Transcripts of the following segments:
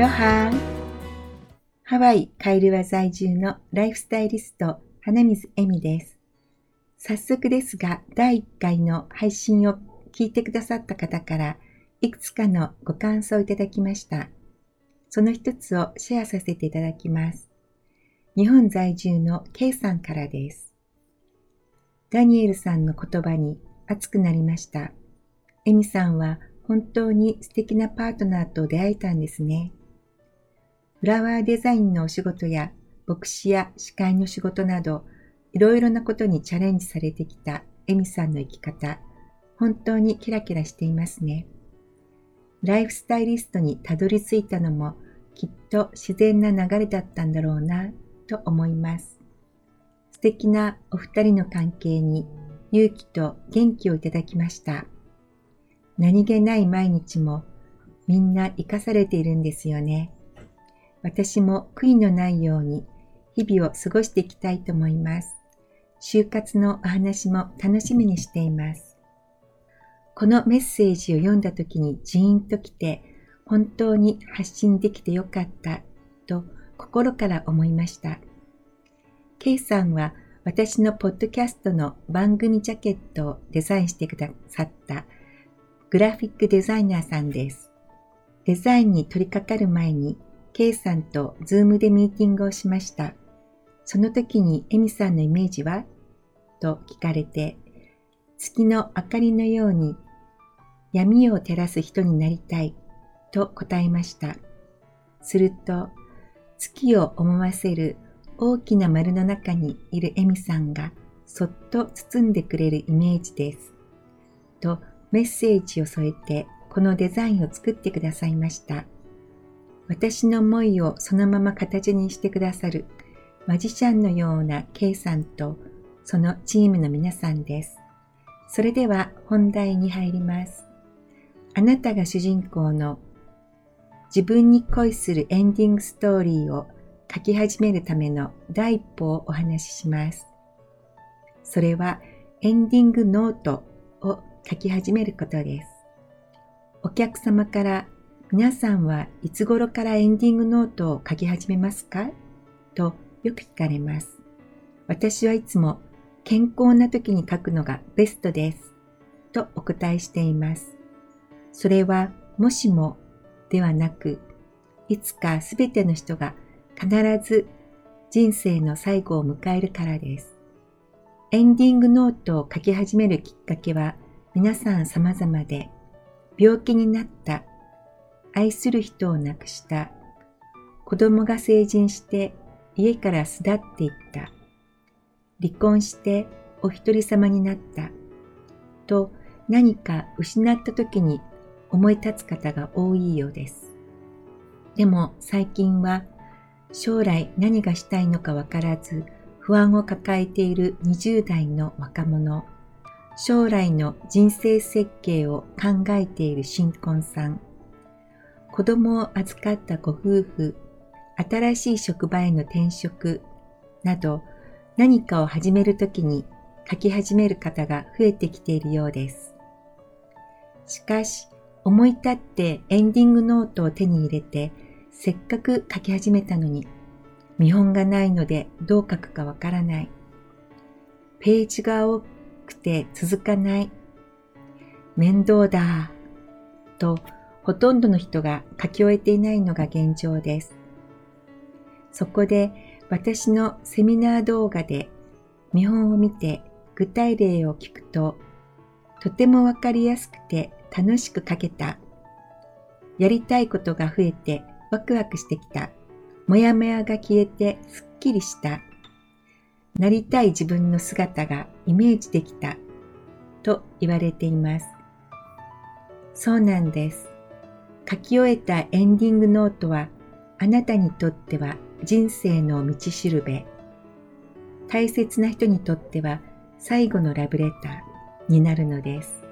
ロハハワイ・カイルワ在住のライフスタイリスト、花水恵美です。早速ですが、第1回の配信を聞いてくださった方から、いくつかのご感想をいただきました。その一つをシェアさせていただきます。日本在住の K さんからです。ダニエルさんの言葉に熱くなりました。エミさんは本当に素敵なパートナーと出会えたんですね。フラワーデザインのお仕事や牧師や司会の仕事など、いろいろなことにチャレンジされてきたエミさんの生き方、本当にキラキラしていますね。ライフスタイリストにたどり着いたのもきっと自然な流れだったんだろうなと思います。素敵なお二人の関係に勇気と元気をいただきました。何気ない毎日もみんな生かされているんですよね。私も悔いのないように日々を過ごしていきたいと思います。就活のお話も楽しみにしています。このメッセージを読んだ時にジーンと来て本当に発信できてよかったと心から思いました。K さんは私のポッドキャストの番組ジャケットをデザインしてくださったグラフィックデザイナーさんです。デザインに取り掛かる前に K さんと Zoom でミーティングをしました。その時にエミさんのイメージは？と聞かれて、月の明かりのように闇を照らす人になりたいと答えました。すると、月を思わせる大きな丸の中にいるエミさんがそっと包んでくれるイメージです。とメッセージを添えてこのデザインを作ってくださいました。私の思いをそのまま形にしてくださるマジシャンのような K さんとそのチームの皆さんです。それでは本題に入ります。あなたが主人公の自分に恋するエンディングストーリーを書き始めるための第一歩をお話しします。それはエンディングノートを書き始めることです。お客様から皆さんはいつ頃からエンディングノートを書き始めますか？とよく聞かれます。私はいつも健康な時に書くのがベストです。とお答えしています。それはもしもではなく、いつかすべての人が必ず人生の最後を迎えるからです。エンディングノートを書き始めるきっかけは皆さん様々で、病気になった、愛する人を亡くした、子供が成人して家から巣立っていった、離婚してお一人様になった、と何か失った時に思い立つ方が多いようです。でも最近は将来何がしたいのかわからず不安を抱えている20代の若者、将来の人生設計を考えている新婚さん、子供を預かったご夫婦、新しい職場への転職など何かを始めるときに書き始める方が増えてきているようです。しかし、思い立ってエンディングノートを手に入れて、せっかく書き始めたのに、見本がないのでどう書くかわからない。ページが多くて続かない。面倒だ。と、ほとんどの人が書き終えていないのが現状です。そこで私のセミナー動画で見本を見て具体例を聞くと、とてもわかりやすくて楽しく書けた。やりたいことが増えてワクワクしてきた。もやもやが消えてすっきりした。なりたい自分の姿がイメージできた。と言われています。そうなんです。書き終えたエンディングノートはあなたにとっては人生の道しるべ。大切な人にとっては最後のラブレターになるのです。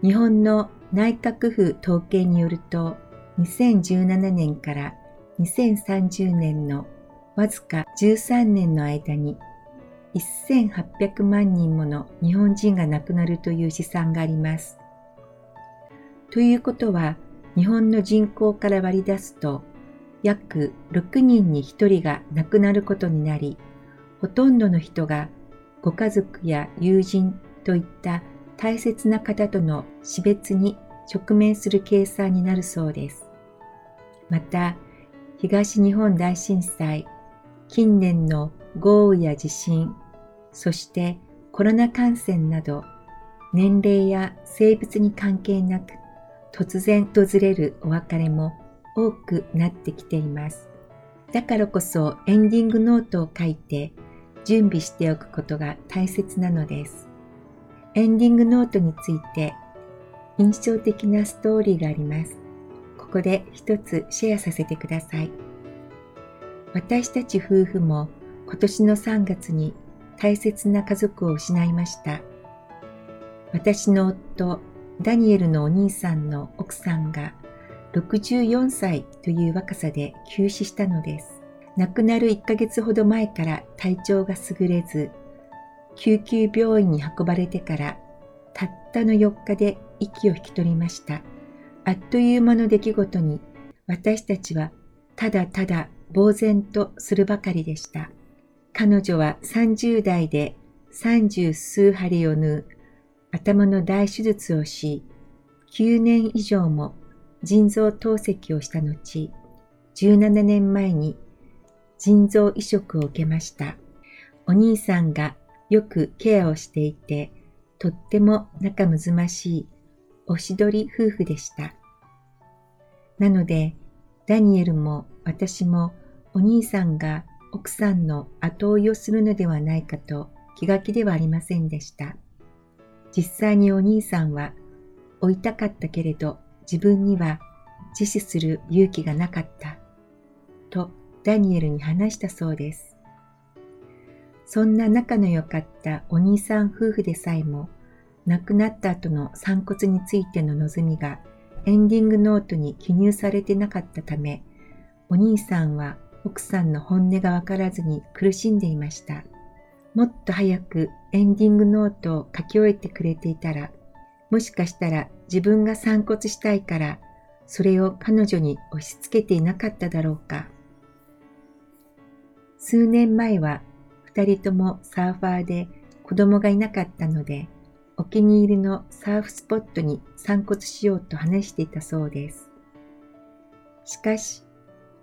日本の内閣府統計によると、2017年から2030年のわずか13年の間に1800万人もの日本人が亡くなるという試算があります。ということは、日本の人口から割り出すと約6人に1人が亡くなることになり、ほとんどの人がご家族や友人といった大切な方との死別に直面する計算になるそうです。また、東日本大震災、近年の豪雨や地震、そしてコロナ感染など、年齢や性別に関係なく突然訪れるお別れも多くなってきています。だからこそエンディングノートを書いて準備しておくことが大切なのです。エンディングノートについて印象的なストーリーがあります。ここで一つシェアさせてください。私たち夫婦も今年の3月に大切な家族を失いました。私の夫、ダニエルのお兄さんの奥さんが64歳という若さで急死したのです。亡くなる1ヶ月ほど前から体調が優れず、救急病院に運ばれてからたったの4日で息を引き取りました。あっという間の出来事に私たちはただただ呆然とするばかりでした。彼女は30代で30数針を縫う頭の大手術をし、9年以上も腎臓透析をした後、17年前に腎臓移植を受けました。お兄さんがよくケアをしていて、とっても仲睦ましいおしどり夫婦でした。なので、ダニエルも私もお兄さんが奥さんの後追いをするのではないかと気が気ではありませんでした。実際にお兄さんは追いたかったけれど自分には自死する勇気がなかったとダニエルに話したそうです。そんな仲の良かったお兄さん夫婦でさえも亡くなった後の散骨についての望みがエンディングノートに記入されてなかったためお兄さんは奥さんの本音がわからずに苦しんでいました。もっと早くエンディングノートを書き終えてくれていたら、もしかしたら自分が散骨したいから、それを彼女に押し付けていなかっただろうか。数年前は二人ともサーファーで子供がいなかったので、お気に入りのサーフスポットに散骨しようと話していたそうです。しかし、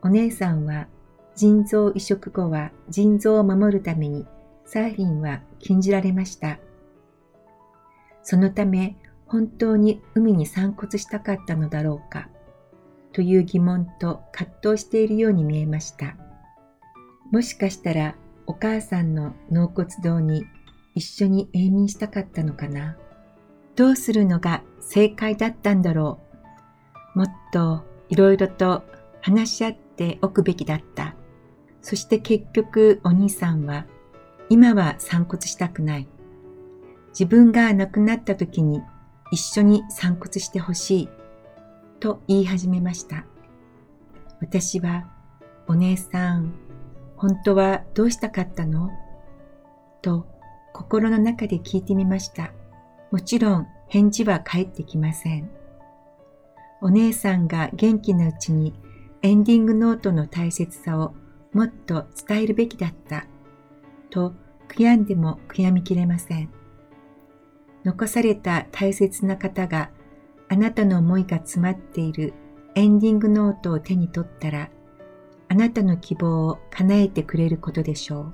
お姉さんは腎臓移植後は腎臓を守るためにサーフィンは禁じられました。そのため本当に海に散骨したかったのだろうかという疑問と葛藤しているように見えました。もしかしたらお母さんの納骨堂に一緒に永眠したかったのかな。どうするのが正解だったんだろう。もっといろいろと話し合っておくべきだった。そして結局お兄さんは今は散骨したくない。自分が亡くなった時に一緒に散骨してほしい。と言い始めました。私は、お姉さん、本当はどうしたかったの？と心の中で聞いてみました。もちろん返事は返ってきません。お姉さんが元気なうちにエンディングノートの大切さをもっと伝えるべきだったと悔やんでも悔やみきれません。残された大切な方があなたの思いが詰まっているエンディングノートを手に取ったら、あなたの希望を叶えてくれることでしょう。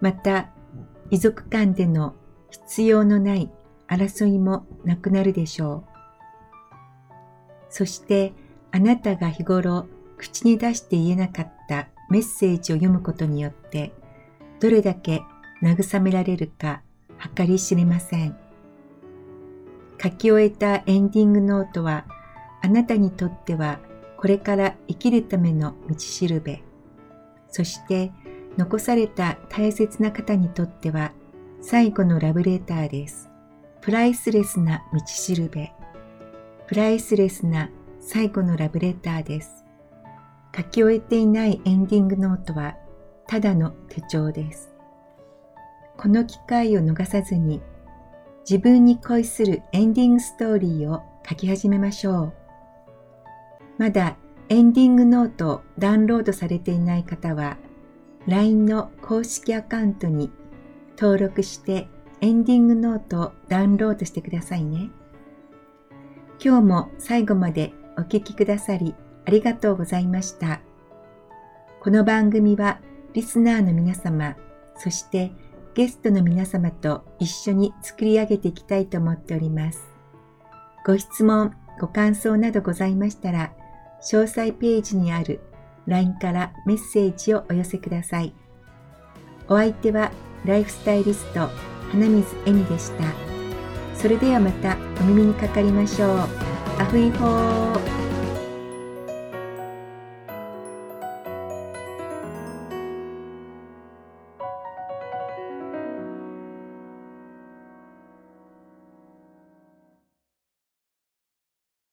また、遺族間での必要のない争いもなくなるでしょう。そして、あなたが日頃口に出して言えなかったメッセージを読むことによって、どれだけ慰められるか計り知れません。書き終えたエンディングノートは、あなたにとってはこれから生きるための道しるべ、そして残された大切な方にとっては最後のラブレターです。プライスレスな道しるべ、プライスレスな最後のラブレターです。書き終えていないエンディングノートはただの手帳です。この機会を逃さずに自分に恋するエンディングストーリーを書き始めましょう。まだエンディングノートをダウンロードされていない方は、LINE の公式アカウントに登録してエンディングノートをダウンロードしてくださいね。今日も最後までお聴きくださりありがとうございました。この番組はリスナーの皆様、そしてゲストの皆様と一緒に作り上げていきたいと思っております。ご質問、ご感想などございましたら、詳細ページにある LINE からメッセージをお寄せください。お相手はライフスタイリスト花水恵美でした。それではまたお耳にかかりましょう。アフイホー